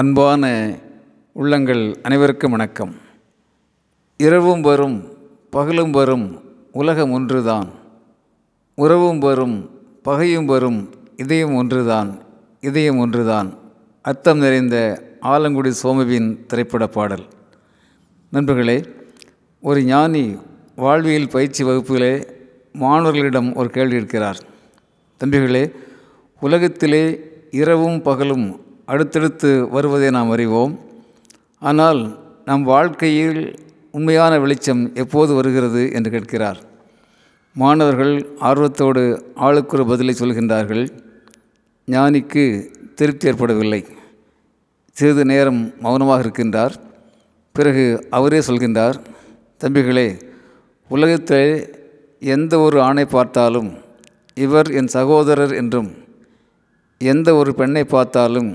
அன்பான உள்ளங்கள் அனைவருக்கும் வணக்கம். இரவும் வரும் பகலும் வரும் உலகம் ஒன்றுதான். உறவும் வரும் பகையும் வரும் இதயம் ஒன்றுதான் இதயம் ஒன்றுதான். அர்த்தம் நிறைந்த ஆலங்குடி சோமவின் திரைப்பட பாடல். நண்பர்களே ஒரு ஞானி வாழ்வியல் பயிற்சி வகுப்பிலே மாணவர்களிடம் ஒரு கேள்வி இருக்கிறார். தம்பிகளே உலகத்திலே இரவும் பகலும் அடுத்தடுத்து வருவதை நாம் அறிவோம். ஆனால் நம் வாழ்க்கையில் உண்மையான வெளிச்சம் எப்போது வருகிறது என்று கேட்கிறார். மாணவர்கள் ஆர்வத்தோடு ஆளுக்குறு பதிலை சொல்கின்றார்கள். ஞானிக்கு திருப்தி ஏற்படவில்லை. சிறிது நேரம் மௌனமாக இருக்கின்றார். பிறகு அவரே சொல்கின்றார் தம்பிகளே உலகத்தில் எந்த ஒரு ஆணை பார்த்தாலும் இவர் என் சகோதரர் என்றும் எந்த ஒரு பெண்ணை பார்த்தாலும்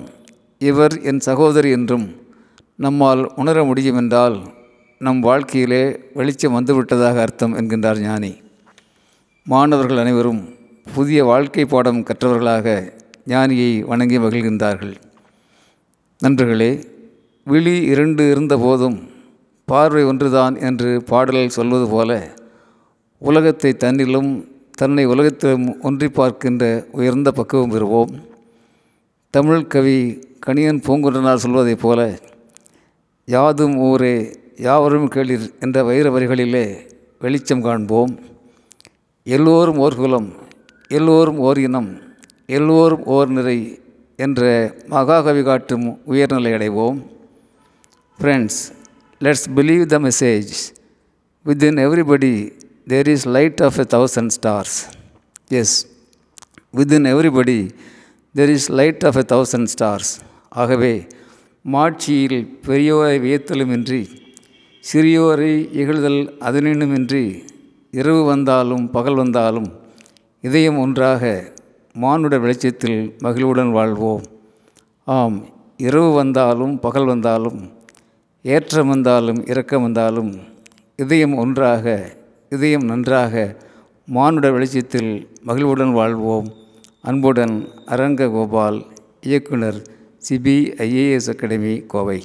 இவர் என் சகோதரி என்றும் நம்மால் உணர முடியும் என்றால் நம் வாழ்க்கையிலே வெளிச்சம் வந்துவிட்டதாக அர்த்தம் என்கின்றார் ஞானி. மாணவர்கள் அனைவரும் புதிய வாழ்க்கை பாடம் கற்றவர்களாக ஞானியை வணங்கி மகிழ்கின்றார்கள். நண்பர்களே விழி இரண்டு இருந்தபோதும் பார்வை ஒன்றுதான் என்று பாடலில் சொல்வது போல உலகத்தை தன்னிலும் தன்னை உலகத்திலும் ஒன்றி பார்க்கின்ற உயர்ந்த பக்குவம் பெறுவோம். தமிழ் கவி கணியன் பூங்குன்றனார் சொல்வதைப் போல யாதும் ஊரே யாவரும் கேளிர் என்ற வைர வரிகளிலே வெளிச்சம் காண்போம். எல்லோரும் ஓர் குலம் எல்லோரும் ஓர் இனம் எல்லோரும் ஓர் நிறை என்ற மகாகவி காட்டும் உயர்நிலை அடைவோம். Friends let's believe the message within everybody there is light of a thousand stars yes within everybody there is light of a thousand stars ஆகவே மாட்சியில் பெரியோரை வியத்தலுமின்றி சிறியோரை இகழ்தல் அதனினுமின்றி இரவு வந்தாலும் பகல் வந்தாலும் இதயம் ஒன்றாக மானுட வெளிச்சத்தில் மகிழ்வுடன் வாழ்வோம். ஆம் இரவு வந்தாலும் பகல் வந்தாலும் ஏற்றம் வந்தாலும் இறக்கம் வந்தாலும் இதயம் ஒன்றாக இதயம் நன்றாக மானுட வெளிச்சத்தில் மகிழ்வுடன் வாழ்வோம். அன்புடன் அரங்ககோபால் இயக்குனர் சிபிஐஏஎஸ் அகாடமி கோவை.